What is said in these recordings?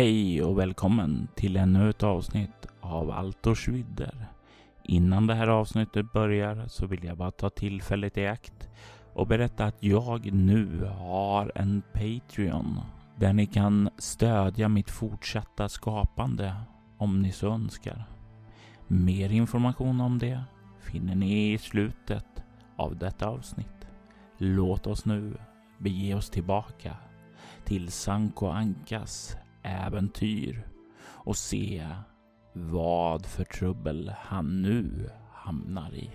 Hej och välkommen till ännu ett avsnitt av Altors vidder. Innan det här avsnittet börjar så vill jag bara ta tillfället i akt och berätta att jag nu har en Patreon där ni kan stödja mitt fortsatta skapande om ni så önskar. Mer information om det finner ni i slutet av detta avsnitt. Låt oss nu bege oss tillbaka till Sanko Ankas äventyr och se vad för trubbel han nu hamnar i.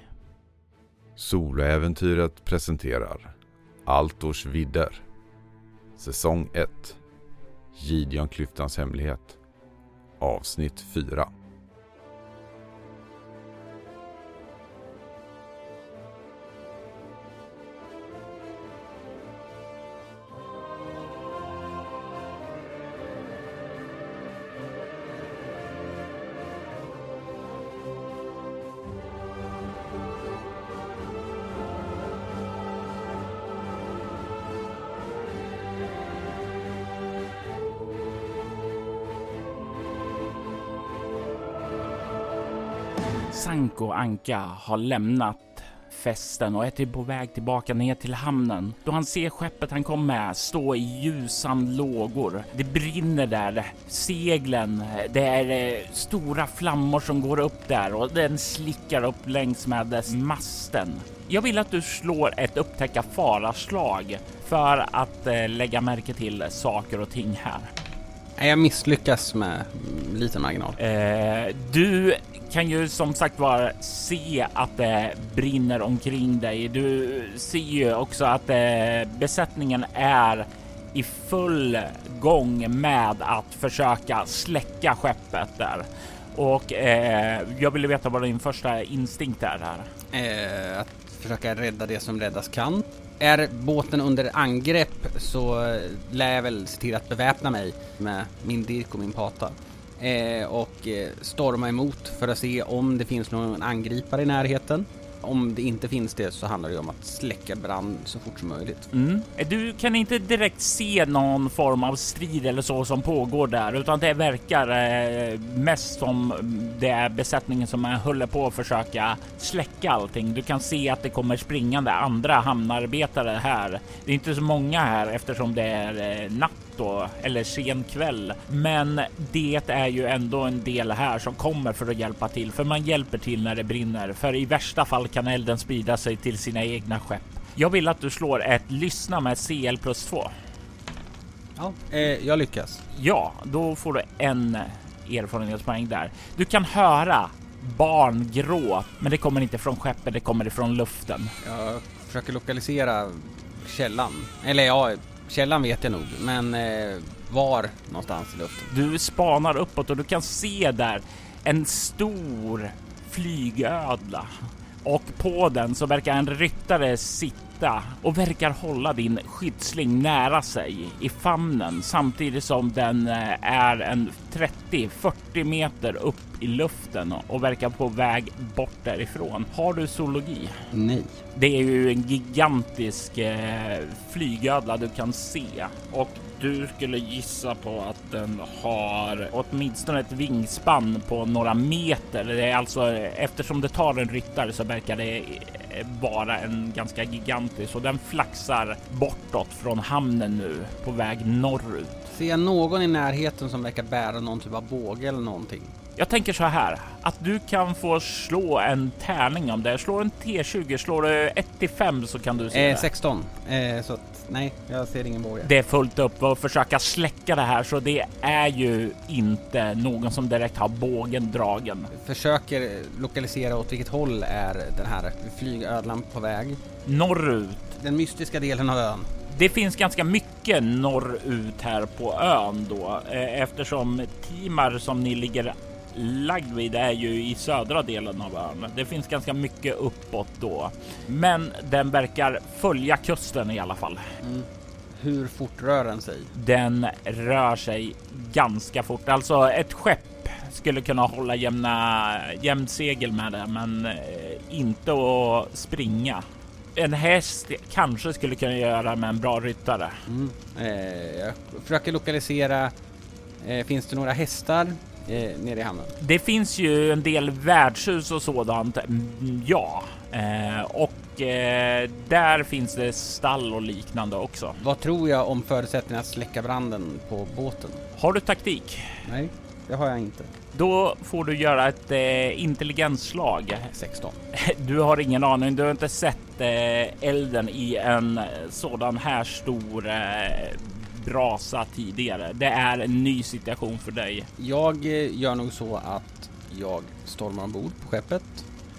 Soloäventyret presenterar Altors vidder. Säsong 1. Gideon-klyftans hemlighet. Avsnitt 4. Och Anka har lämnat festen och är på väg tillbaka ner till hamnen då han ser skeppet han kom med stå i ljusan lågor. Det brinner där, seglen, det är eh, stora flammor som går upp där och den slickar upp längs med dess masten. Jag vill att du slår ett upptäcka faraslag för att eh, lägga märke till saker och ting här. Jag misslyckas med liten marginal. Eh, du kan ju som sagt var se att det brinner omkring dig. Du ser ju också att eh, besättningen är i full gång med att försöka släcka skeppet där. Och eh, jag ville veta vad din första instinkt är här. Eh, att försöka rädda det som räddas kan. Är båten under angrepp så eh, lär jag väl se till att beväpna mig med min dirk och min pata. Eh, och eh, storma emot för att se om det finns någon angripare i närheten. Om det inte finns det så handlar det om att släcka brand så fort som möjligt. Mm. Eh, du kan inte direkt se någon form av strid eller så som pågår där, utan det verkar eh, mest som det är besättningen som håller på att försöka släcka allting. Du kan se att det kommer springande andra hamnarbetare här. Det är inte så många här eftersom det är eh, natt då, eller sen kväll. Men det är ju ändå en del här som kommer för att hjälpa till, för man hjälper till när det brinner. För i värsta fall kan elden sprida sig till sina egna skepp. Jag vill att du slår ett lyssna med CL plus 2. Ja, eh, jag lyckas. Ja, då får du en erfarenhetspoäng där. Du kan höra barn grå, men det kommer inte från skeppet, det kommer ifrån luften. Jag försöker lokalisera källan. Eller ja, källan vet jag nog, men eh, var någonstans i luften? Du spanar uppåt och du kan se där en stor flygödla och på den så verkar en ryttare sitta och verkar hålla din skyddsling nära sig i famnen samtidigt som den eh, är en 30-40 meter upp i luften och verkar på väg bort därifrån. Har du zoologi? Nej. Det är ju en gigantisk eh, flygödla du kan se och du skulle gissa på att den har åtminstone ett vingspann på några meter. Det är alltså eftersom det tar en ryttare så verkar det vara en ganska gigantisk och den flaxar bortåt från hamnen nu på väg norrut. Ser jag någon i närheten som verkar bära någon typ av båge eller någonting? Jag tänker så här att du kan få slå en tärning om det. Slår en T20, slår du 1 till 5 så kan du se Eh, det. 16. Eh, så nej, jag ser ingen båge. Det är fullt upp och försöka släcka det här så det är ju inte någon som direkt har bågen dragen. Försöker lokalisera åt vilket håll är den här flygödlan på väg. Norrut. Den mystiska delen av ön. Det finns ganska mycket norrut här på ön då eh, eftersom Timar som ni ligger lagd vid är ju i södra delen av ön. Det finns ganska mycket uppåt då, men den verkar följa kusten i alla fall. Mm. Hur fort rör den sig? Den rör sig ganska fort, alltså ett skepp skulle kunna hålla jämna jämnt segel med det, men eh, inte att springa. En häst kanske skulle kunna göra med en bra ryttare. Mm. Eh, jag försöker lokalisera Eh, finns det några hästar eh, nere i hamnen? Det finns ju en del värdshus och sådant. Mm, Ja, eh, och eh, där finns det stall och liknande också. Vad tror jag om förutsättningarna att släcka branden på båten? Har du taktik? Nej, det har jag inte. Då får du göra ett eh, intelligensslag. 16. Du har ingen aning. Du har inte sett eh, elden i en sådan här stor eh, brasa tidigare. Det är en ny situation för dig. Jag eh, gör nog så att jag stormar ombord på skeppet,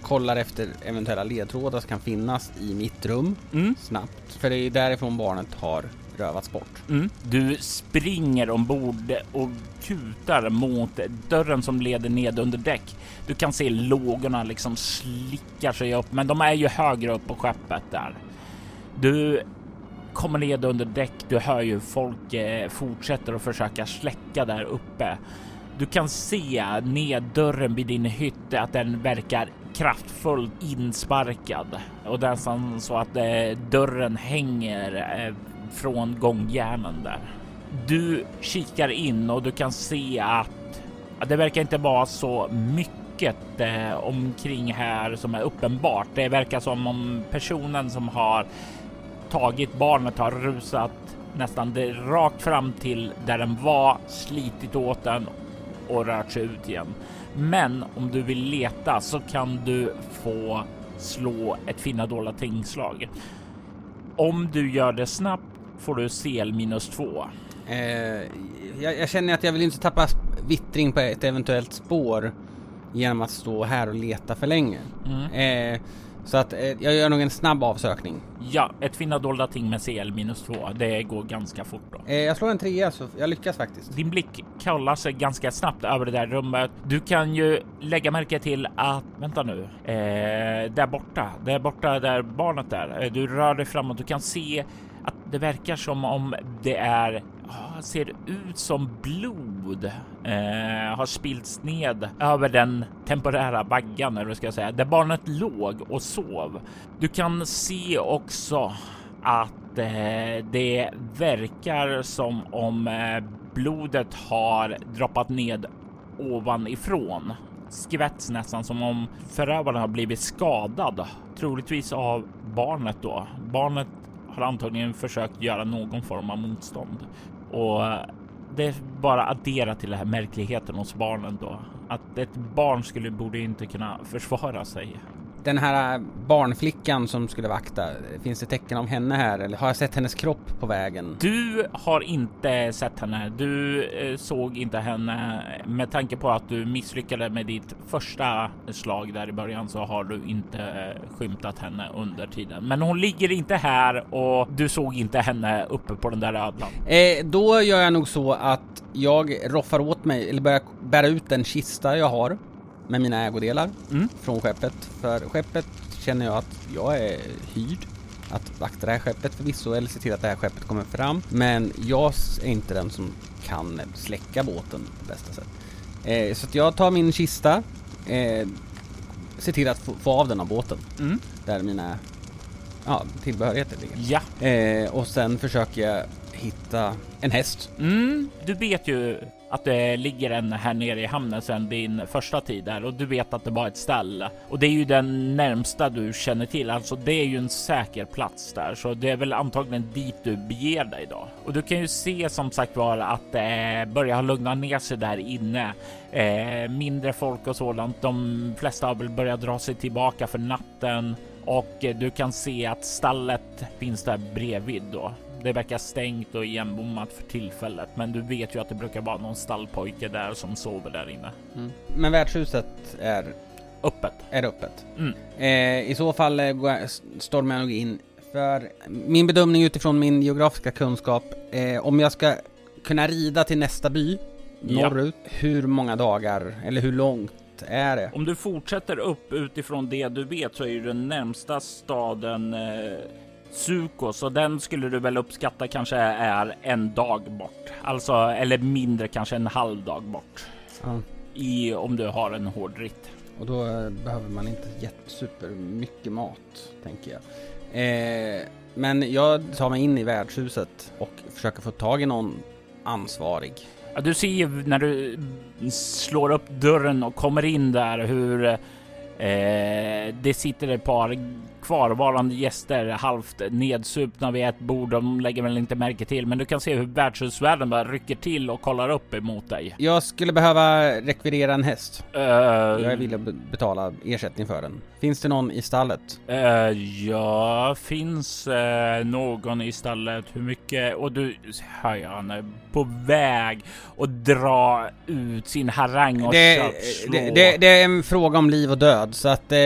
kollar efter eventuella ledtrådar som kan finnas i mitt rum Mm. snabbt. För det är därifrån barnet har rövats bort. Mm. Du springer ombord och kutar mot dörren som leder ned under däck. Du kan se lågorna liksom slickar sig upp, men de är ju högre upp på skeppet där. Du kommer ned under däck. Du hör ju folk eh, fortsätter att försöka släcka där uppe. Du kan se ned dörren vid din hytt att den verkar kraftfullt insparkad och det är nästan så att eh, dörren hänger eh, från gångjärnen där. Du kikar in och du kan se att ja, det verkar inte vara så mycket eh, omkring här som är uppenbart. Det verkar som om personen som har tagit barnet har rusat nästan rakt fram till där den var, slitit åt den och rört sig ut igen. Men om du vill leta så kan du få slå ett finna dolda tingslag. Om du gör det snabbt får du CL minus två. Eh, jag, jag känner att jag vill inte tappa vittring på ett eventuellt spår genom att stå här och leta för länge. Mm. Eh, så att eh, jag gör nog en snabb avsökning. Ja, ett finna dolda ting med CL minus två. Det går ganska fort då. Eh, jag slår en trea så jag lyckas faktiskt. Din blick kollar sig ganska snabbt över det där rummet. Du kan ju lägga märke till att, vänta nu, eh, där borta, där borta där barnet är. Eh, Du rör dig framåt. Du kan se att det verkar som om det är, ser ut som blod eh, har spillts ned över den temporära vaggan, eller vad ska jag säga, där barnet låg och sov. Du kan se också att eh, det verkar som om eh, blodet har droppat ned ovanifrån. Skvätts nästan som om förövaren har blivit skadad, troligtvis av barnet då. Barnet har antagligen försökt göra någon form av motstånd och eh, det är bara addera till den här märkligheten hos barnen då. Att ett barn skulle borde inte kunna försvara sig. Den här barnflickan som skulle vakta, finns det tecken av henne här eller har jag sett hennes kropp på vägen? Du har inte sett henne. Du eh, såg inte henne med tanke på att du misslyckades med ditt första slag där i början så har du inte eh, skymtat henne under tiden. Men hon ligger inte här och du såg inte henne uppe på den där ödlan. Eh, då gör jag nog så att jag roffar åt mig, eller börjar bära ut den kista jag har med mina ägodelar Mm. från skeppet. För skeppet känner jag att jag är hyrd att vakta det här skeppet förvisso, eller se till att det här skeppet kommer fram. Men jag är inte den som kan släcka båten på bästa sätt. Eh, så jag tar min kista, eh, ser till att få, få av den av båten. Mm. Där mina ja, tillbehörigheter ligger. Ja, Eh, och sen försöker jag hitta en häst. mm. du vet ju att det ligger en här nere i hamnen sedan din första tid där och du vet att det var ett ställe och det är ju den närmsta du känner till. Alltså, det är ju en säker plats där, så det är väl antagligen dit du beger dig då. Och du kan ju se som sagt var att det börjar lugna ner sig där inne. Eh, mindre folk och sådant. De flesta har väl börjat dra sig tillbaka för natten och eh, du kan se att stallet finns där bredvid då. Det verkar stängt och igenbommat för tillfället, men du vet ju att det brukar vara någon stallpojke där som sover där inne. Men värdshuset är, Öppet. är öppet. Mm. Eh, I så fall eh, stormar jag nog in. För min bedömning utifrån min geografiska kunskap, eh, om jag ska kunna rida till nästa by Ja. norrut, hur många dagar eller hur långt är det? Om du fortsätter upp utifrån det du vet så är ju den närmsta staden eh, Suko, så den skulle du väl uppskatta kanske är en dag bort. Alltså, eller mindre, kanske en halv dag bort. Ja. I, om du har en hård ritt. Och då eh, behöver man inte jättesuper mycket mat, tänker jag. Eh, men jag tar mig in i värdshuset och försöker få tag i någon ansvarig. Ja, du ser ju när du slår upp dörren och kommer in där hur Eh, det sitter ett par kvarvarande gäster halvt nedsupna vid ett bord. De lägger väl inte märke till, men du kan se hur värdshusvärden bara rycker till och kollar upp emot dig. Jag skulle behöva rekvirera en häst. Uh, jag att betala ersättning för den. Finns det någon i stallet? Uh, ja, finns uh, någon i stallet. Hur mycket? Och du hör han är på väg att dra ut sin harang och det, det, det, det, är en fråga om liv och död så att eh,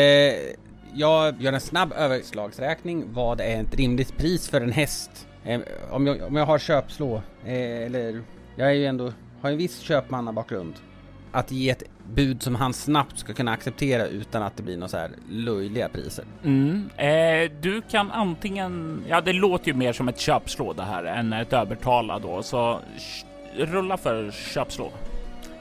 jag gör en snabb överslagsräkning. Vad är ett rimligt pris för en häst? Eh, om, jag, om jag har köpslå, eh, eller jag är ju ändå, har en viss köpmannabakgrund. Att ge ett bud som han snabbt ska kunna acceptera utan att det blir några så här löjliga priser. Mm. Eh, du kan antingen, ja det låter ju mer som ett köpslå det här än ett övertala då, så rulla för köpslå.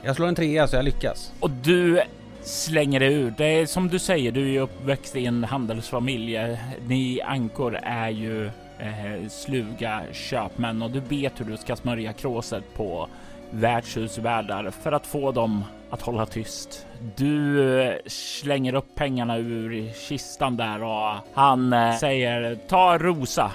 Jag slår en trea så jag lyckas. Och du slänger det ur. Det är som du säger, du är uppväxt i en handelsfamilj. Ni ankor är ju eh, sluga köpmän och du vet hur du ska smörja kråset på värdshusvärdar för att få dem att hålla tyst. Du eh, slänger upp pengarna ur kistan där och han eh, säger ta Rosa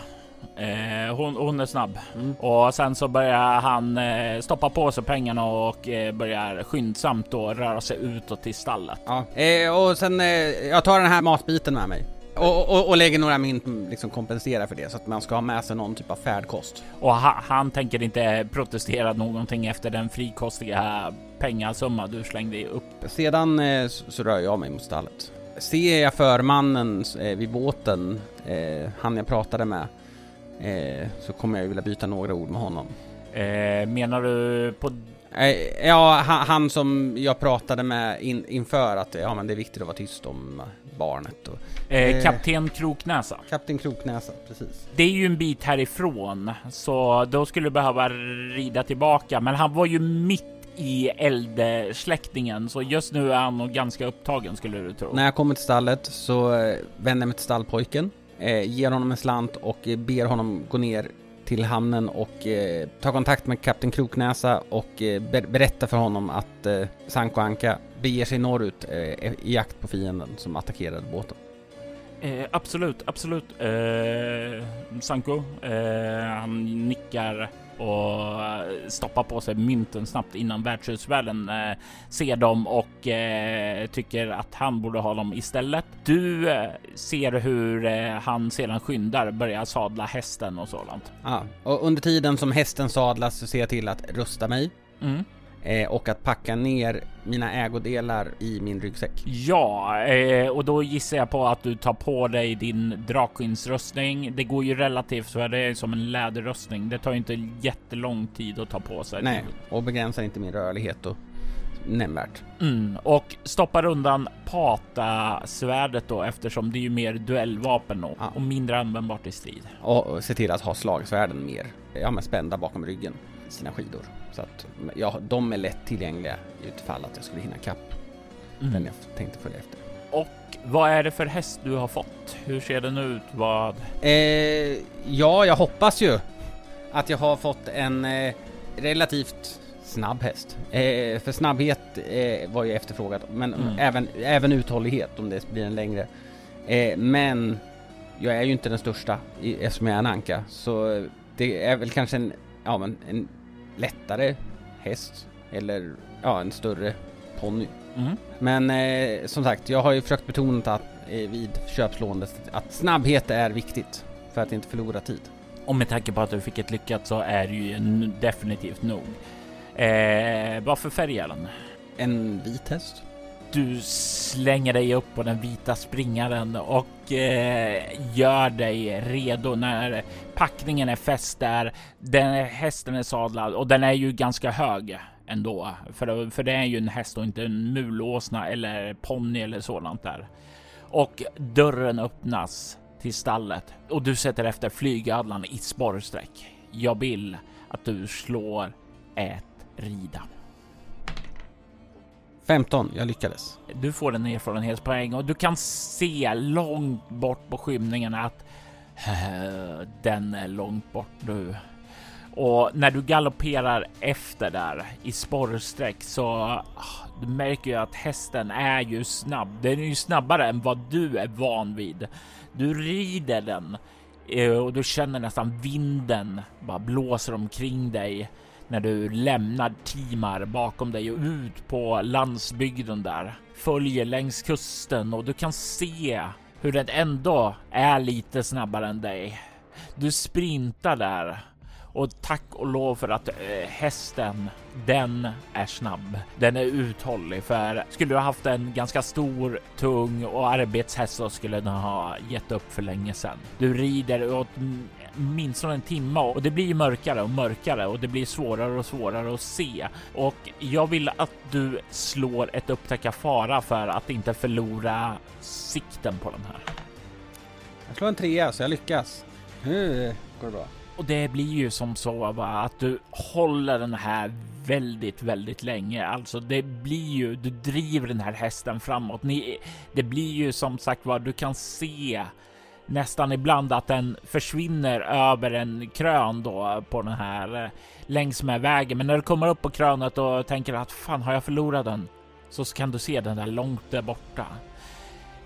Eh, hon, hon, är snabb mm. och sen så börjar han eh, stoppa på sig pengarna och eh, börjar skyndsamt då röra sig utåt till stallet. Ja, eh, och sen eh, jag tar den här matbiten med mig. Och, och, och, lägger några mynt liksom kompensera för det så att man ska ha med sig någon typ av färdkost. Och ha, han tänker inte protestera någonting efter den frikostiga pengasumma du slängde upp. Sedan eh, så, rör jag mig mot stallet. Ser jag förmannen vid båten, han jag pratade med, eh, så kommer jag vilja byta några ord med honom. Eh, menar du på... Eh, ja, han, han, som jag pratade med in, inför att ja, men det är viktigt att vara tyst om barnet. Och, eh, kapten Kroknäsa. Kapten Kroknäsa, precis. Det är ju en bit härifrån, så då skulle du behöva rida tillbaka. Men han var ju mitt i eldsläckningen, så just nu är han nog ganska upptagen skulle du tro. När jag kommer till stallet så vänder jag mig till stallpojken eh, ger honom en slant och eh, ber honom gå ner till hamnen och eh, ta kontakt med kapten Kroknäsa och eh, ber berätta för honom att eh, Sanko Anka beger sig norrut eh, i jakt på fienden som attackerade båten. Eh, absolut, absolut. Eh, Sanko, eh, han nickar och stoppar på sig mynten snabbt innan värdshusvärden eh, ser dem och eh, tycker att han borde ha dem istället. Du eh, ser hur eh, han sedan skyndar börjar sadla hästen och sådant. Ja, och under tiden som hästen sadlas så ser jag till att rusta mig. Mm eh, och att packa ner mina ägodelar i min ryggsäck. Ja, eh, och då gissar jag på att du tar på dig din drakskinsrustning. Det går ju relativt så det är som en läderrustning. Det tar ju inte jättelång tid att ta på sig. Nej, och begränsar inte min rörlighet och nämnvärt. Mm, och stoppar undan pata-svärdet då eftersom det är ju mer duellvapen då, ja. och mindre användbart i strid. Och se till att ha slagsvärden mer ja, men spända bakom ryggen sina skidor. Så att ja, de är lätt tillgängliga utifall att jag skulle hinna kapp mm. den jag tänkte följa efter. Och vad är det för häst du har fått? Hur ser den ut? Vad? Eh, ja, jag hoppas ju att jag har fått en eh, relativt snabb häst. Eh, för snabbhet eh, var ju efterfrågat, men mm. även, även uthållighet om det blir en längre. Eh, men jag är ju inte den största eftersom jag är en anka, så det är väl kanske en, ja, men en lättare häst eller ja, en större ponny. Mm. Men eh, som sagt, jag har ju försökt betona att eh, vid köpslåendet att snabbhet är viktigt för att inte förlora tid. Och med tanke på att du fick ett lyckat så är det ju definitivt nog. Eh, vad för färg är den? En vit häst. Du slänger dig upp på den vita springaren och eh, gör dig redo när packningen är fäst där. Den hästen är sadlad och den är ju ganska hög ändå, för, för det är ju en häst och inte en mulåsna eller ponny eller sådant där. Och dörren öppnas till stallet och du sätter efter flygadlan i sporrsträck. Jag vill att du slår ett rida. 15, jag lyckades. Du får en erfarenhetspoäng och du kan se långt bort på skymningen att den är långt bort nu. Och när du galopperar efter där i sporrsträck så ah, du märker ju att hästen är ju snabb. Den är ju snabbare än vad du är van vid. Du rider den eh, och du känner nästan vinden bara blåser omkring dig när du lämnar Timar bakom dig och ut på landsbygden där. Följer längs kusten och du kan se hur den ändå är lite snabbare än dig. Du sprintar där och tack och lov för att eh, hästen, den är snabb. Den är uthållig för skulle du haft en ganska stor, tung och arbetshäst så skulle den ha gett upp för länge sedan. Du rider åt minst en timme och det blir mörkare och mörkare och det blir svårare och svårare att se. Och jag vill att du slår ett upptäcka fara för att inte förlora sikten på den här. Jag slår en trea så jag lyckas. Hur går det bra? Och det blir ju som så va, att du håller den här väldigt, väldigt länge. Alltså det blir ju, du driver den här hästen framåt. Ni, det blir ju som sagt var, du kan se nästan ibland att den försvinner över en krön då på den här eh, längs med vägen. Men när du kommer upp på krönet och tänker att fan har jag förlorat den? Så kan du se den där långt där borta.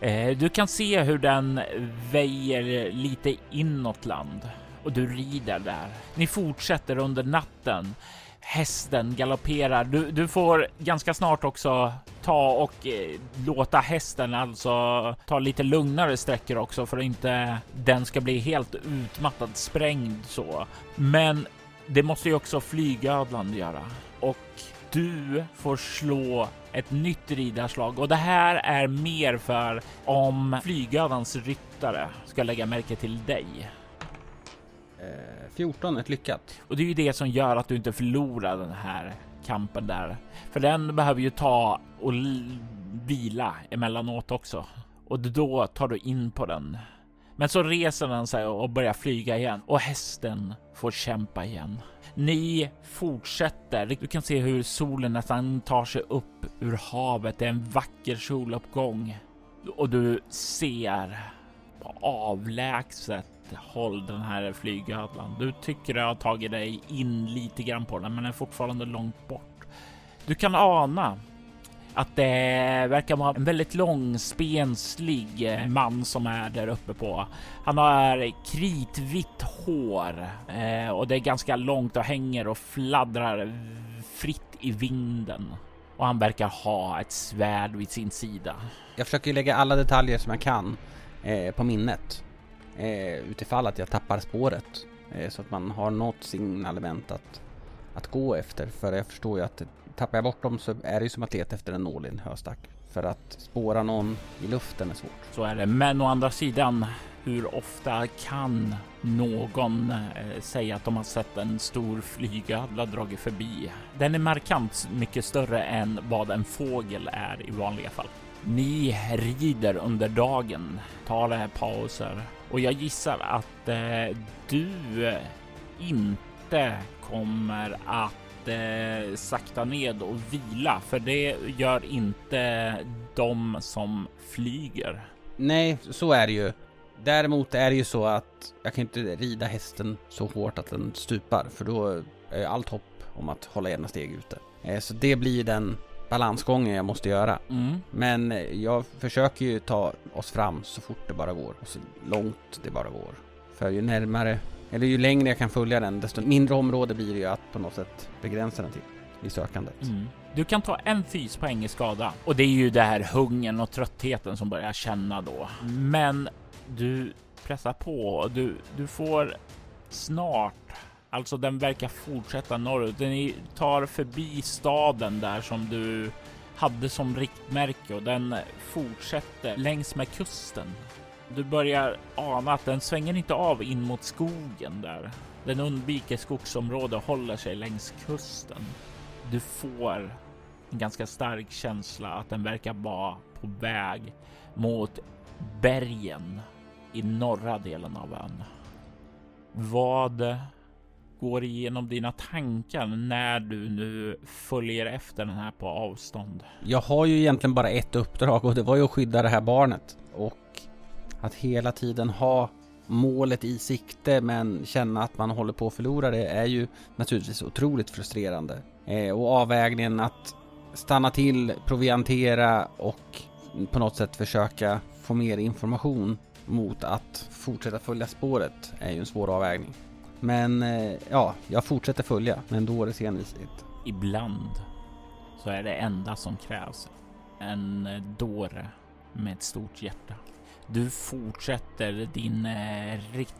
Eh, du kan se hur den väjer lite inåt land och du rider där. Ni fortsätter under natten. Hästen galopperar. Du, du får ganska snart också ta och eh, låta hästen alltså ta lite lugnare sträckor också för att inte den ska bli helt utmattad, sprängd så. Men det måste ju också flygödlan göra och du får slå ett nytt ridarslag och det här är mer för om flygödlans ryttare ska lägga märke till dig. Eh, 14, ett lyckat. Och det är ju det som gör att du inte förlorar den här kampen där. För den behöver ju ta och vila emellanåt också. Och då tar du in på den. Men så reser den sig och börjar flyga igen och hästen får kämpa igen. Ni fortsätter. Du kan se hur solen nästan tar sig upp ur havet. Det är en vacker soluppgång och du ser avlägset håll den här flygödlan. Du tycker du har tagit dig in lite grann på den, men är fortfarande långt bort. Du kan ana att det verkar vara en väldigt lång spenslig man som är där uppe på. Han har kritvitt hår eh, och det är ganska långt och hänger och fladdrar fritt i vinden och han verkar ha ett svärd vid sin sida. Jag försöker lägga alla detaljer som jag kan eh, på minnet eh, utifall att jag tappar spåret. Eh, så att man har något signalement att, att gå efter. För jag förstår ju att tappar jag bort dem så är det ju som att leta efter en nål i en höstack. För att spåra någon i luften är svårt. Så är det. Men å andra sidan, hur ofta kan någon eh, säga att de har sett en stor flygödla dragit förbi? Den är markant mycket större än vad en fågel är i vanliga fall. Ni rider under dagen, tar pauser och jag gissar att eh, du eh, inte kommer att eh, sakta ned och vila, för det gör inte de som flyger. Nej, så är det ju. Däremot är det ju så att jag kan inte rida hästen så hårt att den stupar, för då är allt hopp om att hålla ena steg ute. Eh, så det blir den balansgången jag måste göra. Mm. Men jag försöker ju ta oss fram så fort det bara går och så långt det bara går. För ju närmare, eller ju längre jag kan följa den, desto mindre område blir det ju att på något sätt begränsa den till i sökandet. Mm. Du kan ta en fyspoäng i skada och det är ju det här hungern och tröttheten som börjar känna då. Men du pressar på och du, du får snart Alltså den verkar fortsätta norrut. Den tar förbi staden där som du hade som riktmärke och den fortsätter längs med kusten. Du börjar ana att den svänger inte av in mot skogen där. Den undviker skogsområde och håller sig längs kusten. Du får en ganska stark känsla att den verkar vara på väg mot bergen i norra delen av ön. Vad går igenom dina tankar när du nu följer efter den här på avstånd? Jag har ju egentligen bara ett uppdrag och det var ju att skydda det här barnet och att hela tiden ha målet i sikte men känna att man håller på att förlora det är ju naturligtvis otroligt frustrerande. Eh, och avvägningen att stanna till, proviantera och på något sätt försöka få mer information mot att fortsätta följa spåret är ju en svår avvägning. Men eh, ja, jag fortsätter följa, men då är det senvisigt. Ibland så är det enda som krävs en eh, dåre med ett stort hjärta. Du fortsätter din eh, ritt.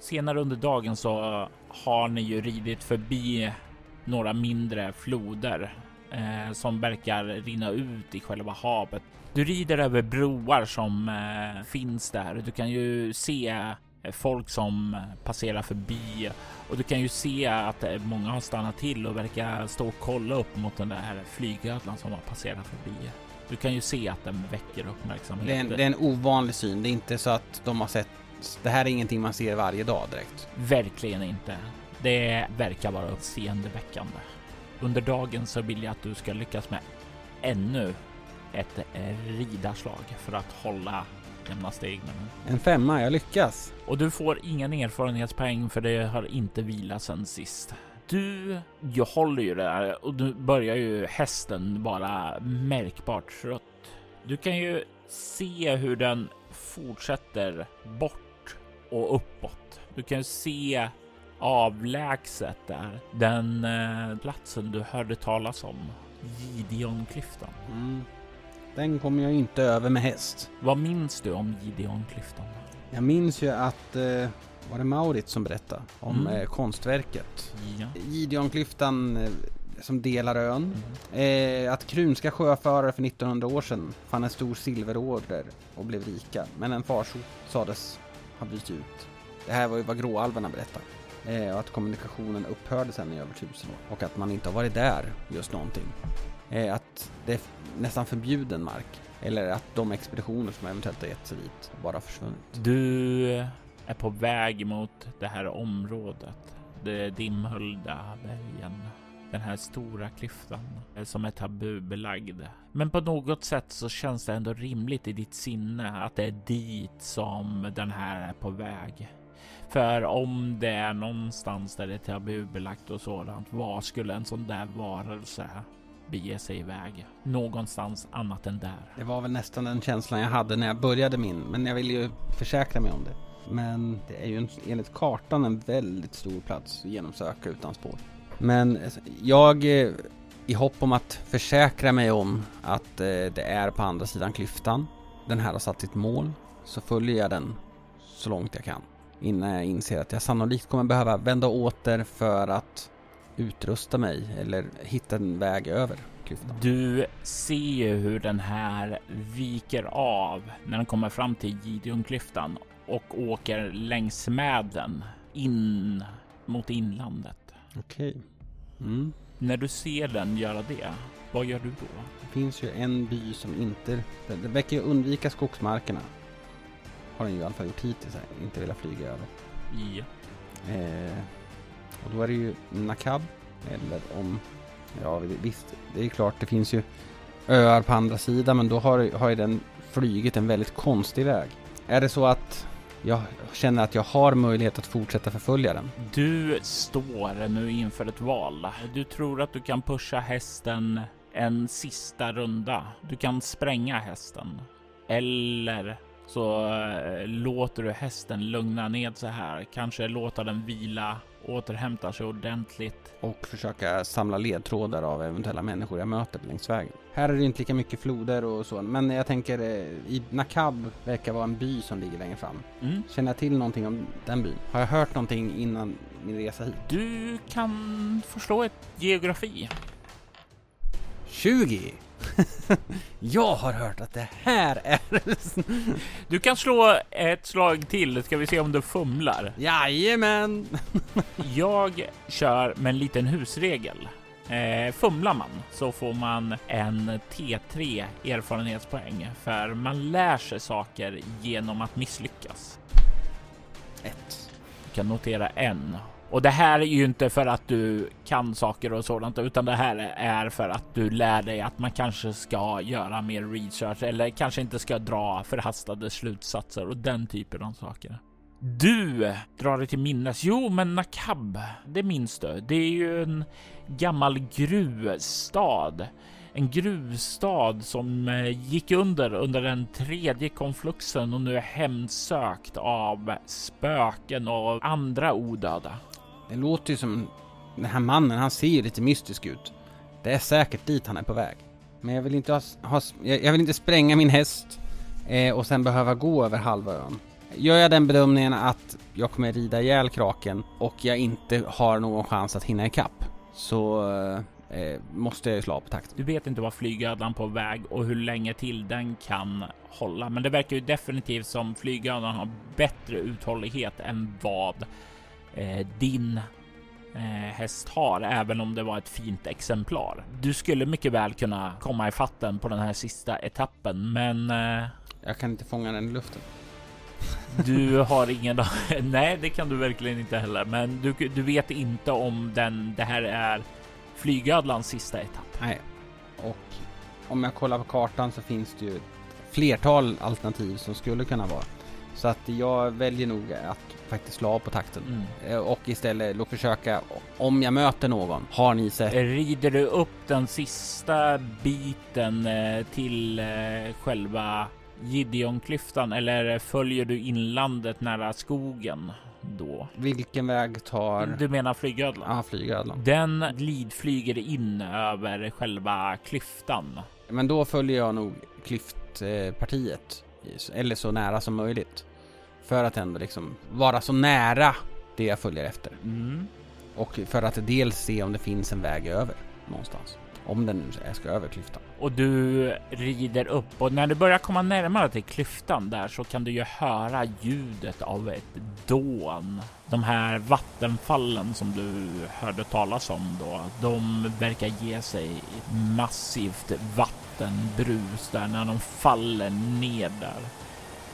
Senare under dagen så har ni ju ridit förbi några mindre floder eh, som verkar rinna ut i själva havet. Du rider över broar som eh, finns där. Du kan ju se folk som passerar förbi och du kan ju se att eh, många har stannat till och verkar stå och kolla upp mot den där flygödlan som har passerat förbi. Du kan ju se att den väcker uppmärksamhet. Det är, en, det är en ovanlig syn. Det är inte så att de har sett... Det här är ingenting man ser varje dag direkt. Verkligen inte. Det verkar vara uppseendeväckande. Under dagen så vill jag att du ska lyckas med ännu ett ridarslag för att hålla jämna steg med den. En femma, jag lyckas. Och du får ingen erfarenhetspoäng för det har inte vilat sen sist. Du, jag håller ju där och nu börjar ju hästen vara märkbart trött. Du kan ju se hur den fortsätter bort och uppåt. Du kan se avlägset där den eh, platsen du hörde talas om. Gideonklyftan. Mm. Den kommer jag inte över med häst. Vad minns du om Gideonklyftan? Jag minns ju att eh, var det Maurits som berättade om Mm. eh, konstverket. Ja. Gideonklyftan eh, som delar ön. Eh, att krunska sjöfarare för 1900 år sedan fann en stor silverorder och blev rika. Men en farsot sades ha bytt ut. Det här var ju vad gråalverna berättade. Eh, och att kommunikationen upphörde sen i över tusen år. Och att man inte har varit där just någonting. Eh, att det är nästan förbjuden mark. Eller att de expeditioner som eventuellt har gett sig dit bara har försvunnit. Du är på väg mot det här området. Det dimhöljda bergen. Den här stora klyftan eh, som är tabubelagd. Men på något sätt så känns det ändå rimligt i ditt sinne att det är dit som den här är på väg. För om det är någonstans där det är tabubelagt och sådant, Vad skulle en sån där varelse bege sig iväg? Någonstans annat än där. Det var väl nästan den känslan jag hade när jag började min, men jag ville ju försäkra mig om det. Men det är ju en, enligt kartan en väldigt stor plats att genomsöka utan spår. Men eh, jag, eh, i hopp om att försäkra mig om att eh, det är på andra sidan klyftan, den här har satt sitt mål, så följer jag den så långt jag kan. Innan jag inser att jag sannolikt kommer behöva vända åter för att utrusta mig eller hitta en väg över klyftan. Du ser ju hur den här viker av när den kommer fram till Gideonklyftan och åker längs med den in mot inlandet. Okej. Mm. När du ser den göra det, vad gör du då? Det finns ju en by som inte... Det verkar ju undvika skogsmarkerna. Har den ju i alla fall gjort hittills. Inte velat flyga över. Ja. Eh, och då är det ju Nakab. Eller om... Ja visst, det är ju klart det finns ju öar på andra sidan men då har, har ju den flygit en väldigt konstig väg. Är det så att jag känner att jag har möjlighet att fortsätta förfölja den? Du står nu inför ett val. Du tror att du kan pusha hästen en sista runda. Du kan spränga hästen. Eller så eh, låter du hästen lugna ned sig här. Kanske låta den vila, återhämta sig ordentligt. och försöka samla ledtrådar av eventuella människor jag möter längs vägen. Här är det inte lika mycket floder och så, men jag tänker eh, i Nakab verkar vara en by som ligger längre fram. Mm. Känner jag till någonting om den byn? Har jag hört någonting innan min resa hit? Du kan förstå ett geografi. 20! jag har hört att det här är... Du kan slå ett slag till. Ska vi se om du fumlar. Jajamän! Jag kör med en liten husregel. Eh, fumlar man så får man en T3 erfarenhetspoäng för man lär sig saker genom att misslyckas. Ett. Du kan notera en. Och det här är ju inte för att du kan saker och sådant, utan det här är för att du lär dig att man kanske ska göra mer research eller kanske inte ska dra förhastade slutsatser och den typen av saker. Du drar dig till minnes. Jo, men Nakab, det minns du. Det är ju en gammal gruvstad. En gruvstad som eh, gick under under den tredje konfluxen och nu är hemsökt av spöken och andra odöda. Det låter ju som den här mannen, han ser ju lite mystisk ut. Det är säkert dit han är på väg. Men jag vill inte ha, ha jag vill inte spränga min häst eh, och sen behöva gå över halva ön. Gör jag den bedömningen att jag kommer rida ihjäl kraken och jag inte har någon chans att hinna ikapp så eh, eh måste jag ju slå av på takt. Du vet inte vad flygödlan på väg och hur länge till den kan hålla, men det verkar ju definitivt som flygödlan har bättre uthållighet än vad eh, din eh, häst har, även om det var ett fint exemplar. Du skulle mycket väl kunna komma i fatten på den här sista etappen, men eh, Jag kan inte fånga den i luften. du har ingen... Nej, det kan du verkligen inte heller, men du, du vet inte om den, det här är flygödlans sista etapp. Nej. Och om jag kollar på kartan så finns det ju flertal alternativ som skulle kunna vara. Så att jag väljer nog att faktiskt slå av på takten. Mm. Eh, Och istället då försöka, om jag möter någon, har ni sett? Rider du upp den sista biten eh, till eh, själva Gideonklyftan eller följer du inlandet nära skogen då? Vilken väg tar... Du menar flygödlan? Ja, flygödlan. Den glidflyger in över själva klyftan. Men då följer jag nog klyftpartiet. Eller så nära som möjligt. För att ändå liksom vara så nära det jag följer efter. Mm. Och för att dels se om det finns en väg över någonstans. Om den nu ska över klyftan. Och du rider upp och när du börjar komma närmare till klyftan där så kan du ju höra ljudet av ett dån. De här vattenfallen som du hörde talas om då, de verkar ge sig massivt vattenbrus där när de faller ned där.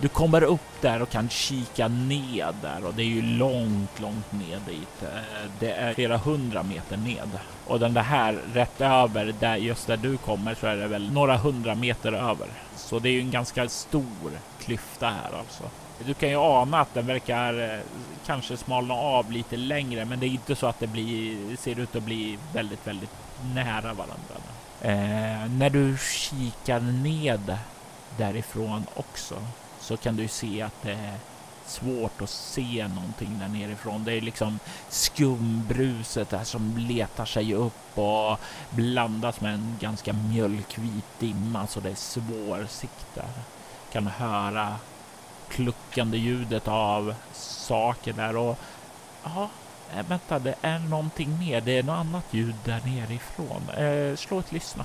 Du kommer upp där och kan kika ned där och det är ju långt, långt ned dit. Eh, det är flera hundra meter ned och den här rätt över där just där du kommer så är det väl några hundra meter över. Så det är ju en ganska stor klyfta här alltså. Du kan ju ana att den verkar eh, kanske smalna av lite längre, men det är inte så att det blir, ser ut att bli väldigt, väldigt nära varandra. Eh, när du kikar ned därifrån också så kan du se att det är svårt att se någonting där nerifrån. Det är liksom skumbruset där som letar sig upp och blandas med en ganska mjölkvit dimma så det är svårsikt där. Kan höra kluckande ljudet av saker där och ja, eh, vänta, det är någonting mer. Det är något annat ljud där nerifrån. Eh, slå ett lyssna.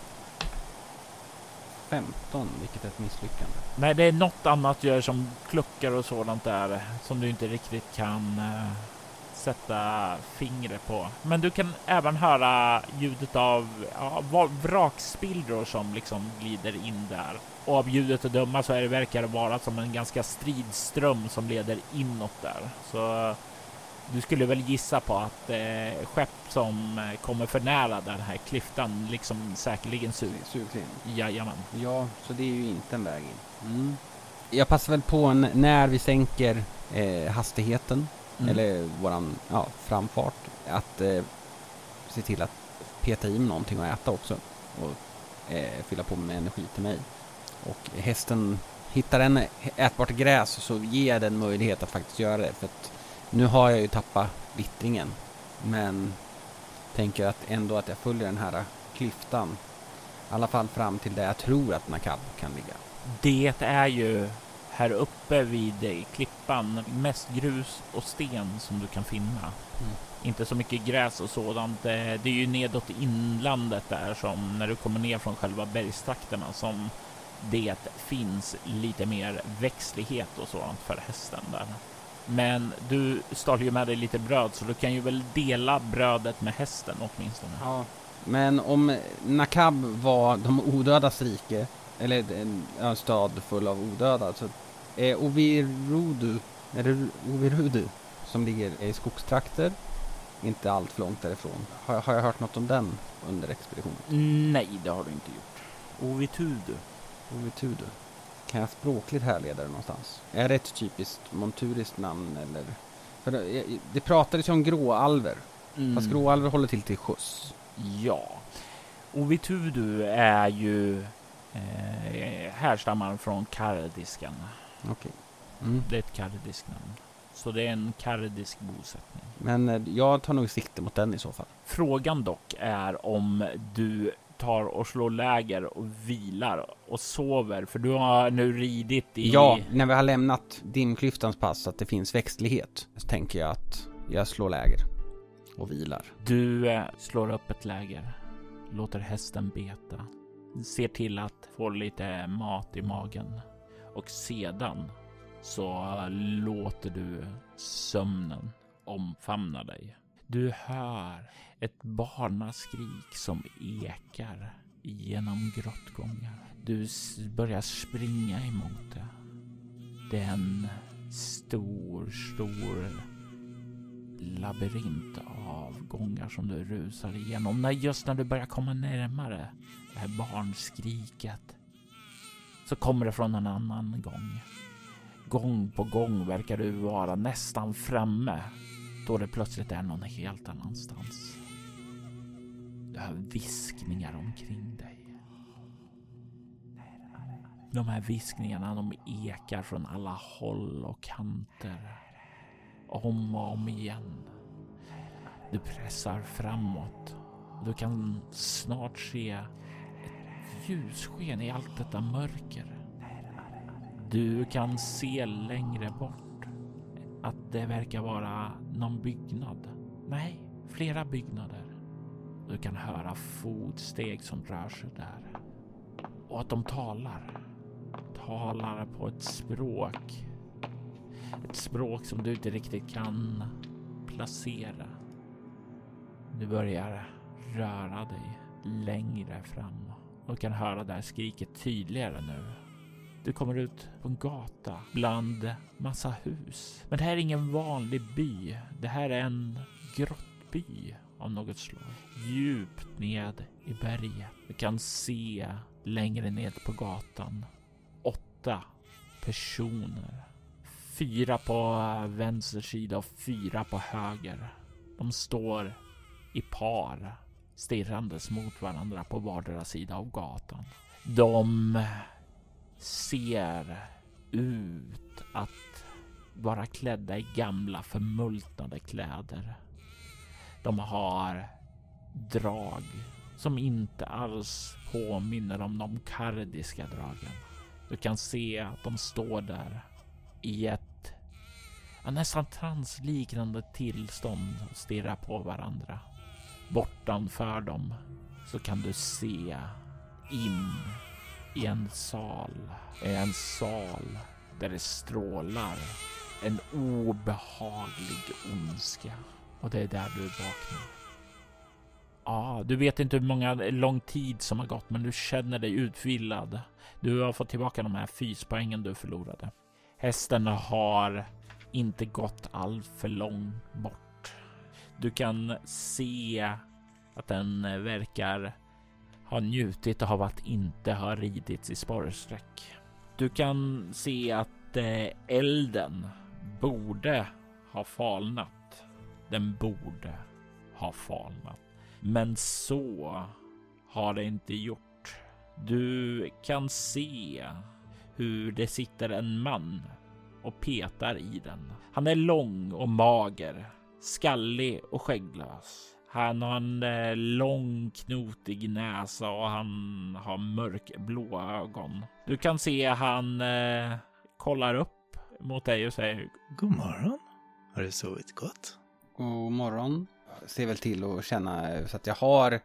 15, vilket är ett misslyckande. Nej, det är något annat gör som kluckar och sådant där som du inte riktigt kan eh, sätta fingret på. Men du kan även höra ljudet av ja, vrakspillror som liksom glider in där. Och av ljudet att döma så är det verkar det vara som en ganska stridström som leder inåt där. Så du skulle väl gissa på att eh, skepp som eh, kommer för nära den här klyftan liksom säkerligen sugs. Sugs in. Jajamän. Ja, så det är ju inte en väg in. Mm. Jag passar väl på när vi sänker eh, hastigheten, Mm. eller våran ja, framfart, att eh, se till att peta i mig någonting att äta också. Och eh, fylla på med energi till mig. Och hästen, hittar den ätbart gräs så ger den möjlighet att faktiskt göra det. För att nu har jag ju tappat vittringen. Men tänker att ändå att jag följer den här klyftan. I alla fall fram till där jag tror att Nakab kan ligga. Det är ju här uppe vid klippan mest grus och sten som du kan finna. Mm. Inte så mycket gräs och sådant. Det är ju nedåt inlandet där som när du kommer ner från själva bergstrakterna som det finns lite mer växtlighet och sådant för hästen där. Men du stal ju med dig lite bröd så du kan ju väl dela brödet med hästen åtminstone. Ja. Men om Nakab var de odödas rike, eller en, stad full av odöda, så är Ovirudu, är det Ovirudu som ligger i skogstrakter, inte allt för långt därifrån. Har, har jag hört något om den under expeditionen? Nej, det har du inte gjort. Ovitudu. Ovitudu. Kan jag språkligt härleda det någonstans? Är det ett typiskt monturiskt namn eller? För det, det pratades ju om gråalver. Mm. Fast gråalver håller till till skjuts. Ja. Ovitudu är ju eh, härstammar från kardiskan. Okej. Mm. Det är ett kardiskt namn. Så det är en kardisk bosättning. Men eh, jag tar nog sikte mot den i så fall. Frågan dock är om du tar och slår läger och vilar och sover, för du har nu ridit i... Ja, när vi har lämnat dimklyftans pass så att det finns växtlighet så tänker jag att jag slår läger och vilar. Du eh, slår upp ett läger, låter hästen beta, ser till att få lite mat i magen och sedan så låter du sömnen omfamna dig. Du hör ett barnaskrik som ekar genom grottgångar. Du börjar springa emot det. Det är en stor, stor labyrint av gångar som du rusar igenom. När just när du börjar komma närmare det här barnskriket så kommer det från en annan gång. Gång på gång verkar du vara nästan framme då det plötsligt är någon helt annanstans. Du hör viskningar omkring dig. De här viskningarna de ekar från alla håll och kanter. Om och om igen. Du pressar framåt. Du kan snart se ett ljussken i allt detta mörker. Du kan se längre bort att det verkar vara någon byggnad. Nej, flera byggnader. Du kan höra fotsteg som rör sig där. Och att de talar. Talar på ett språk. Ett språk som du inte riktigt kan placera. Du börjar röra dig längre fram och kan höra det här skriket tydligare nu. Du kommer ut på en gata bland massa hus. Men det här är ingen vanlig by. Det här är en grottby av något slag. Djupt ned i berget. Du kan se längre ned på gatan åtta personer. Fyra på vänster sida och fyra på höger. De står i par stirrandes mot varandra på vardera sida av gatan. De ser ut att vara klädda i gamla förmultnade kläder. De har drag som inte alls påminner om de kardiska dragen. Du kan se att de står där i ett ja, nästan transliknande tillstånd och stirrar på varandra. Bortanför dem så kan du se in i en sal. En sal där det strålar en obehaglig ondska. Och det är där du vaknar. Ja, du vet inte hur många lång tid som har gått, men du känner dig utvilad. Du har fått tillbaka de här fyspoängen du förlorade. Hästen har inte gått all för långt bort. Du kan se att den verkar har njutit av att inte ha ridits i sporrsträck. Du kan se att eh, elden borde ha falnat. Den borde ha falnat. Men så har det inte gjort. Du kan se hur det sitter en man och petar i den. Han är lång och mager, skallig och skägglös. Han har en eh, lång knotig näsa och han har mörkblå ögon. Du kan se han eh, kollar upp mot dig och säger God morgon. Har du sovit gott? God morgon. Jag ser väl till att känna så att jag har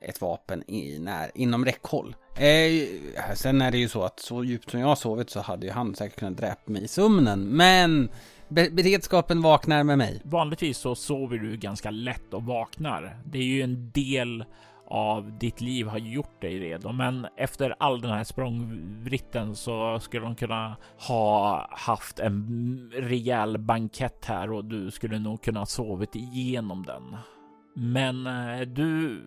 ett vapen i när, inom räckhåll. Eh, sen är det ju så att så djupt som jag har sovit så hade ju han säkert kunnat dräpa mig i sömnen. Men be beredskapen vaknar med mig. Vanligtvis så sover du ganska lätt och vaknar. Det är ju en del av ditt liv har gjort dig redo, men efter all den här språngvritten så skulle de kunna ha haft en rejäl bankett här och du skulle nog kunna ha sovit igenom den. Men eh, du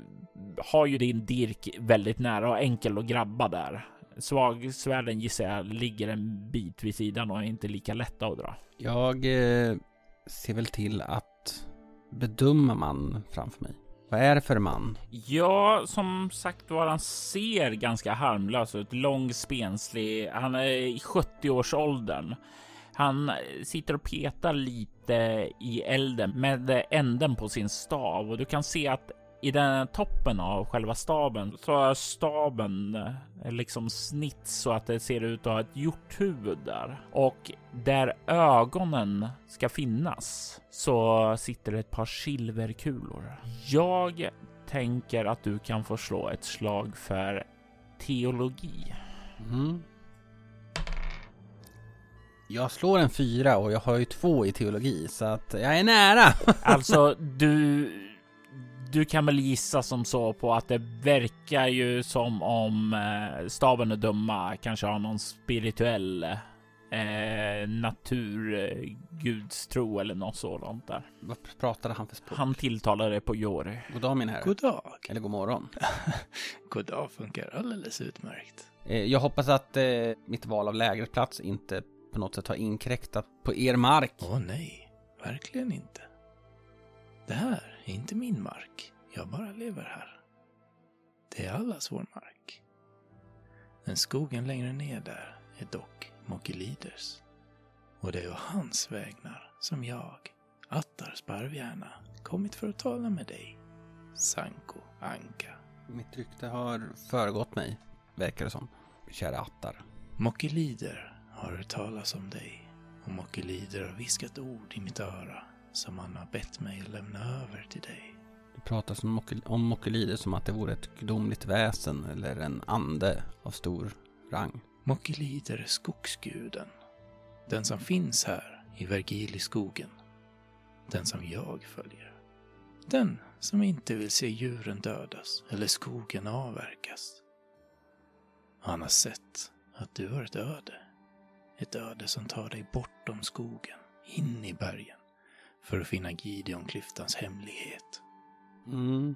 har ju din dirk väldigt nära och enkel att grabba där. Svagsvärden gissar jag ligger en bit vid sidan och är inte lika lätta att dra. Jag eh, ser väl till att bedöma man framför mig. Vad är det för man? Ja, som sagt var, han ser ganska harmlös ut. Lång, spenslig. Han är i 70-årsåldern. Han sitter och petar lite i elden med änden på sin stav och du kan se att i den toppen av själva staben så är staben eh, liksom snitt så att det ser ut att ha ett hjorthuvud där. Och där ögonen ska finnas så sitter ett par silverkulor. Jag tänker att du kan få slå ett slag för teologi. Mm. Jag slår en fyra och jag har ju två i teologi så att jag är nära. Alltså, du du kan väl gissa som så på att det verkar ju som om eh, staven är dumma kanske har någon spirituell eh, naturgudstro eller något sådant där. Vad pratade han för språk? Han tilltalade på Jori. God dag min herre. God dag. Eller god morgon. God dag funkar alldeles utmärkt. Eh, jag hoppas att eh, mitt val av lägerplats inte på något sätt har inkräktat på er mark. Åh nej, verkligen inte. Det här är inte min mark. Jag bara lever här. Det är allas vår mark. Den skogen längre ner där är dock Mokeliders. Och det är å hans vägnar som jag, Attar Sparvhjärna, kommit för att tala med dig, Sanko Anka. Mitt rykte har föregått mig, verkar det som. Kära Attar. Mockelider har hört talas om dig och Mockelider har viskat ord i mitt öra som han har bett mig lämna över till dig. Du pratar som Mokel, om Mockelider som att det vore ett gudomligt väsen eller en ande av stor rang. Mockelider är skogsguden. Den som finns här i Vergiliskogen. Den som jag följer. Den som inte vill se djuren dödas eller skogen avverkas. Han har sett att du har ett öde. Ett öde som tar dig bortom skogen, in i bergen för att finna Gideonklyftans hemlighet. Mm.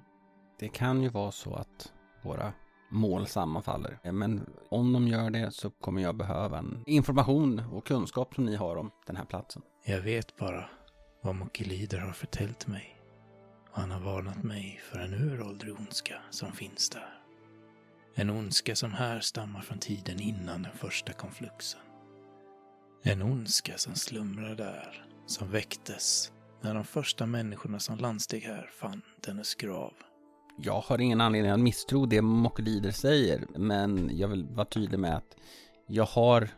Det kan ju vara så att våra mål sammanfaller. Men om de gör det så kommer jag behöva en information och kunskap som ni har om den här platsen. Jag vet bara vad Mokilider har förtäljt mig. Och han har varnat mig för en uråldrig ondska som finns där. En ondska som här stammar från tiden innan den första konfluxen. En ondska som slumrar där, som väcktes när de första människorna som landsteg här fann dennes grav. Jag har ingen anledning att misstro det Mockelider säger, men jag vill vara tydlig med att jag har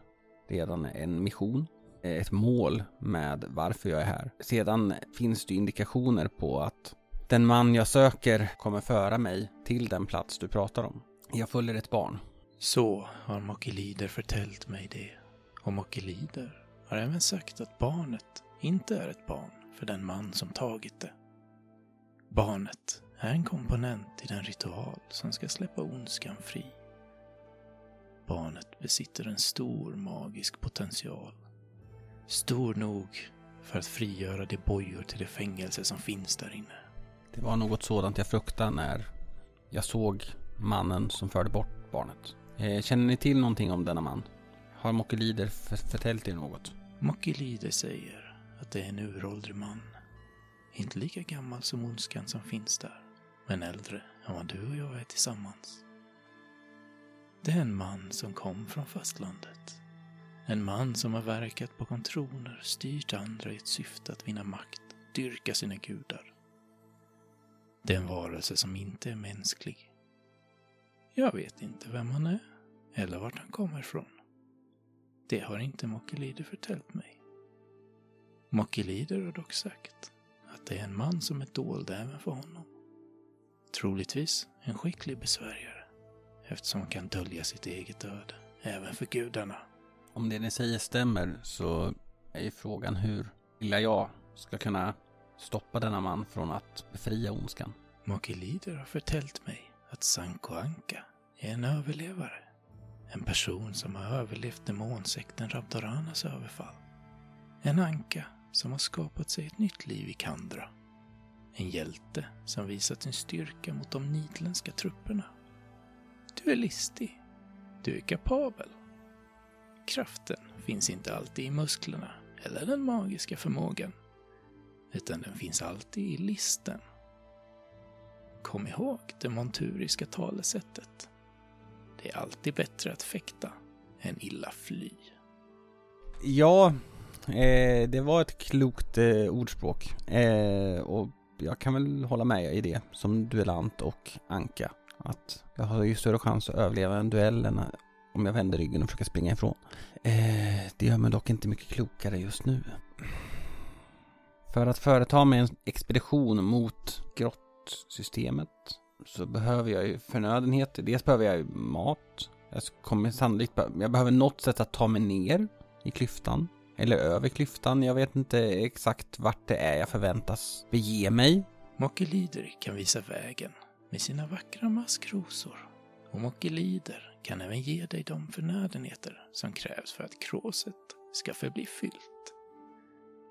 redan en mission, ett mål med varför jag är här. Sedan finns det indikationer på att den man jag söker kommer föra mig till den plats du pratar om. Jag följer ett barn. Så har Mockelider förtäljt mig det. Och Mockelider har även sagt att barnet inte är ett barn för den man som tagit det. Barnet är en komponent i den ritual som ska släppa ondskan fri. Barnet besitter en stor magisk potential. Stor nog för att frigöra de bojor till det fängelse som finns där inne. Det var något sådant jag fruktade när jag såg mannen som förde bort barnet. Eh, känner ni till någonting om denna man? Har Mockelider förtäljt er något? Mockelider säger att det är en uråldrig man. Inte lika gammal som ondskan som finns där, men äldre än vad du och jag är tillsammans. Det är en man som kom från fastlandet. En man som har verkat på kontroner, styrt andra i ett syfte att vinna makt, dyrka sina gudar. Det är en varelse som inte är mänsklig. Jag vet inte vem han är, eller vart han kommer ifrån. Det har inte Mokelide förtäljt mig. Mockelider har dock sagt att det är en man som är dold även för honom. Troligtvis en skicklig besvärjare, eftersom han kan dölja sitt eget öde, även för gudarna. Om det ni säger stämmer så är ju frågan hur illa jag ska kunna stoppa denna man från att befria ondskan. Mockelider har förtäljt mig att Sanko Anka är en överlevare. En person som har överlevt demonsekten Rabdoranas överfall. En anka som har skapat sig ett nytt liv i Kandra. En hjälte som visat sin styrka mot de nidländska trupperna. Du är listig. Du är kapabel. Kraften finns inte alltid i musklerna eller den magiska förmågan, utan den finns alltid i listen. Kom ihåg det monturiska talesättet. Det är alltid bättre att fäkta än illa fly. Ja, eh, det var ett klokt eh, ordspråk. Eh, och jag kan väl hålla med i det som duellant och anka. Att jag har ju större chans att överleva en duell än eh, om jag vänder ryggen och försöker springa ifrån. Eh, det gör mig dock inte mycket klokare just nu. För att företa mig en expedition mot grottsystemet så behöver jag ju förnödenheter. Dels behöver jag ju mat. Jag kommer sannolikt jag behöver något sätt att ta mig ner i klyftan. Eller över klyftan. Jag vet inte exakt vart det är jag förväntas bege mig. Mockelider kan visa vägen med sina vackra maskrosor. Och Mockelider kan även ge dig de förnödenheter som krävs för att kråset ska förbli fyllt.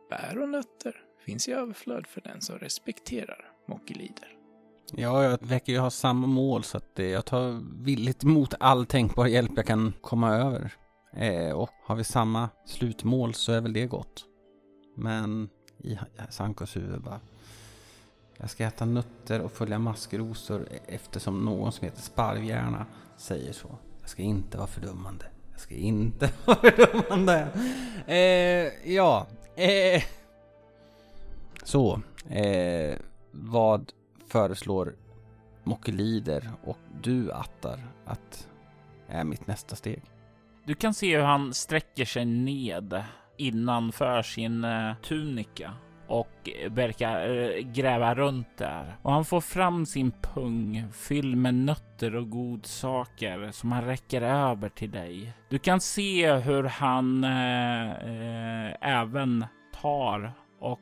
Bär och nötter finns i överflöd för den som respekterar Mockelider. Ja, jag verkar ju ha samma mål så att jag tar villigt emot all tänkbar hjälp jag kan komma över. Eh, och har vi samma slutmål så är väl det gott. Men i Sankos huvud bara. Jag ska äta nötter och följa maskrosor e- eftersom någon som heter Sparvhjärna säger så. Jag ska inte vara fördummande. Jag ska inte vara fördummande. Eh, ja. Eh. Så. Eh, vad föreslår Mokelider och du Attar att är mitt nästa steg? Du kan se hur han sträcker sig ned innanför sin eh, tunika och eh, verkar eh, gräva runt där. Och han får fram sin pung fylld med nötter och godsaker som han räcker över till dig. Du kan se hur han eh, även tar och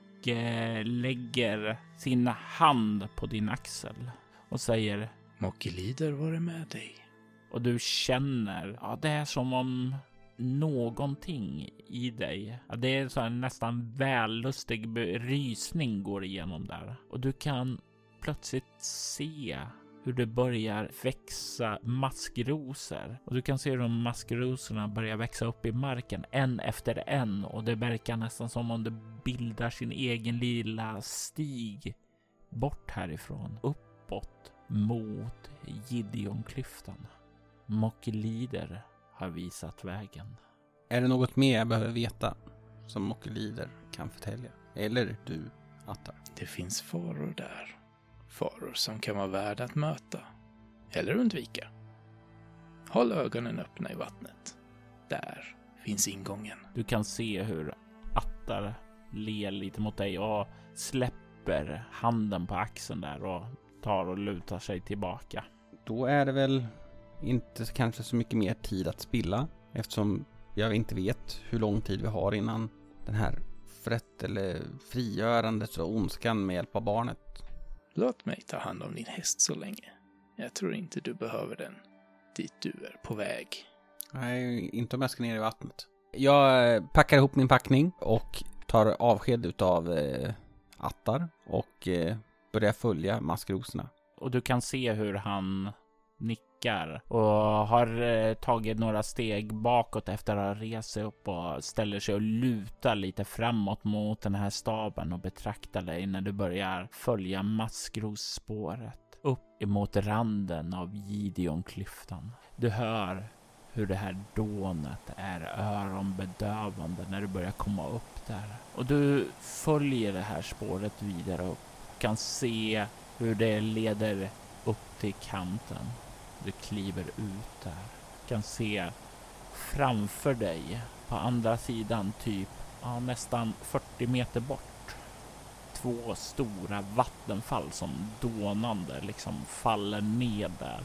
lägger sin hand på din axel och säger Mockelider var det med dig. Och du känner, ja det är som om någonting i dig, ja, det är så här nästan vällustig rysning går igenom där. Och du kan plötsligt se hur det börjar växa maskrosor och du kan se hur de maskrosorna börjar växa upp i marken en efter en och det verkar nästan som om det bildar sin egen lilla stig bort härifrån uppåt mot Gideonklyftan. Mockelider har visat vägen. Är det något mer jag behöver veta som Mockelider kan förtälja? Eller du, Attar? Det finns faror där. Faror som kan vara värda att möta. Eller undvika. Håll ögonen öppna i vattnet. Där finns ingången. Du kan se hur Attar ler lite mot dig och släpper handen på axeln där och tar och lutar sig tillbaka. Då är det väl inte kanske så mycket mer tid att spilla eftersom jag inte vet hur lång tid vi har innan den här frätt eller frigörandet och ondskan med hjälp av barnet. Låt mig ta hand om din häst så länge. Jag tror inte du behöver den dit du är på väg. Nej, inte om jag ska ner i vattnet. Jag eh, packar ihop min packning och tar avsked utav eh, Attar och eh, börjar följa maskrosorna. Och du kan se hur han nickar och har eh, tagit några steg bakåt efter att ha rest sig upp och ställer sig och lutar lite framåt mot den här staben och betraktar dig när du börjar följa maskrosspåret upp emot randen av Gideonklyftan. Du hör hur det här dånet är öronbedövande när du börjar komma upp där. Och du följer det här spåret vidare upp. Kan se hur det leder upp till kanten. Du kliver ut där. Kan se framför dig på andra sidan typ ja, nästan 40 meter bort. Två stora vattenfall som dånande liksom faller ned där.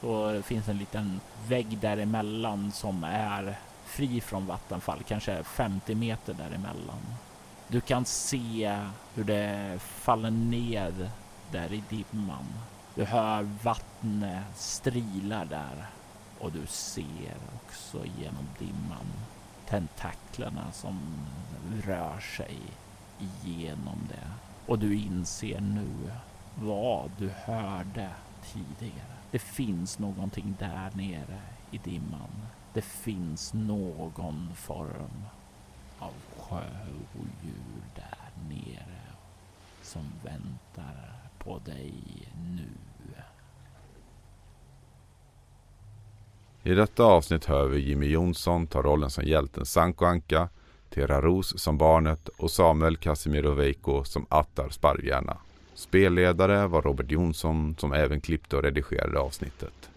Och det finns en liten vägg däremellan som är fri från vattenfall, kanske 50 meter däremellan. Du kan se hur det faller ned där i dimman. Du hör vattnet strila där och du ser också genom dimman tentaklerna som rör sig igenom det. Och du inser nu vad du hörde tidigare. Det finns någonting där nere i dimman. Det finns någon form av sjöodjur där nere som väntar på dig nu. I detta avsnitt hör vi Jimmy Jonsson ta rollen som hjälten Sanko Anka, Tera Ros som barnet och Samuel Casimiro Veiko som Attar Sparvhjärna. Spelledare var Robert Jonsson som även klippte och redigerade avsnittet.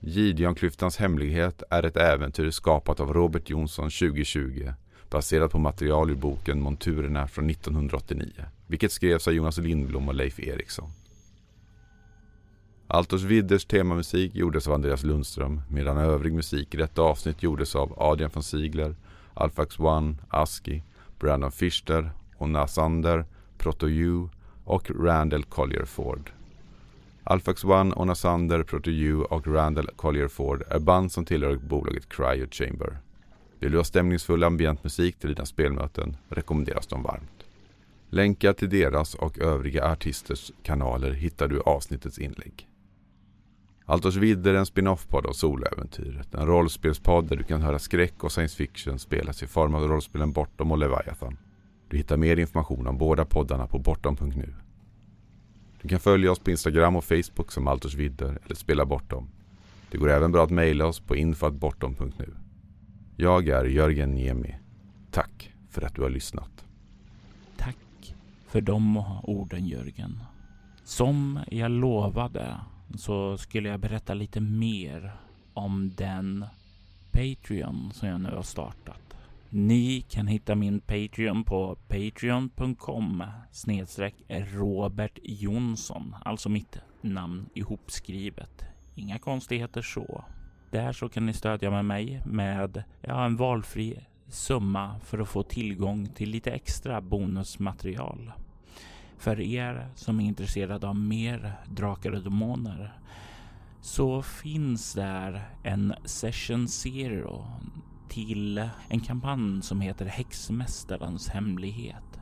Gideonklyftans hemlighet är ett äventyr skapat av Robert Jonsson 2020 baserat på material ur boken Monturerna från 1989, vilket skrevs av Jonas Lindblom och Leif Eriksson. Altos Widders temamusik gjordes av Andreas Lundström medan övrig musik i detta avsnitt gjordes av Adrian von Ziegler, Alfax One, Aski, Brandon Fischer, Onna Sander, Proto U och Randall Collier Ford. Alfax One, Onna Sander, Proto U och Randall Collier Ford är band som tillhör bolaget Cryo Chamber. Vill du ha stämningsfull ambientmusik till dina spelmöten rekommenderas de varmt. Länkar till deras och övriga artisters kanaler hittar du i avsnittets inlägg. Altors vidder är en spin-off-podd av Soläventyret. En rollspelspodd där du kan höra skräck och science fiction spelas i form av rollspelen Bortom och Leviathan. Du hittar mer information om båda poddarna på bortom.nu. Du kan följa oss på Instagram och Facebook som Altors vidder eller Spela Bortom. Det går även bra att mejla oss på info.bortom.nu. Jag är Jörgen Niemi. Tack för att du har lyssnat. För de orden Jörgen. Som jag lovade så skulle jag berätta lite mer om den Patreon som jag nu har startat. Ni kan hitta min Patreon på patreon.com snedstreck Robert Jonsson, alltså mitt namn ihopskrivet. Inga konstigheter så. Där så kan ni stödja med mig med ja, en valfri summa för att få tillgång till lite extra bonusmaterial. För er som är intresserade av mer Drakar och Demoner så finns där en Session Zero till en kampanj som heter Häxmästarens hemlighet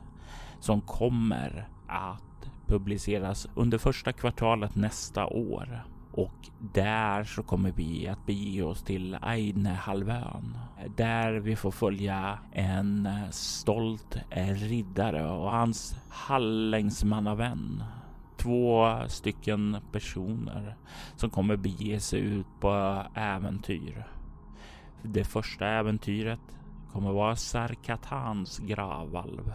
som kommer att publiceras under första kvartalet nästa år. Och där så kommer vi att bege oss till Ainehalvön. Där vi får följa en stolt riddare och hans hallängsmannavän. Två stycken personer som kommer bege sig ut på äventyr. Det första äventyret kommer vara Sarkatans gravvalv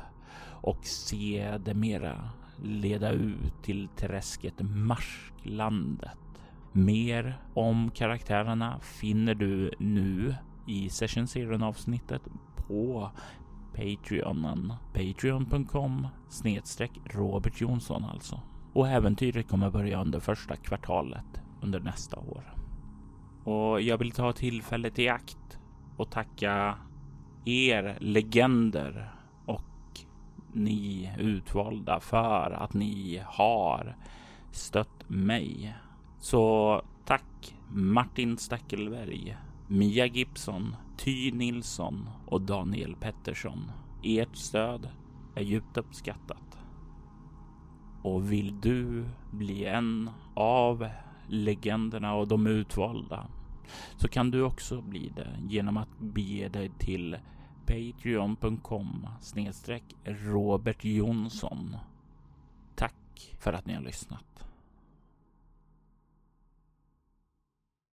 och sedermera leda ut till träsket Marsklandet. Mer om karaktärerna finner du nu i Session Zero avsnittet på Patreonen. Patreon.com snedstreck Robert Jonsson alltså. Och äventyret kommer börja under första kvartalet under nästa år. Och jag vill ta tillfället i akt och tacka er legender och ni utvalda för att ni har stött mig så tack Martin Stackelberg, Mia Gibson, Ty Nilsson och Daniel Pettersson. Ert stöd är djupt uppskattat. Och vill du bli en av legenderna och de utvalda så kan du också bli det genom att bege dig till patreon.com snedstreck Robert Jonsson. Tack för att ni har lyssnat.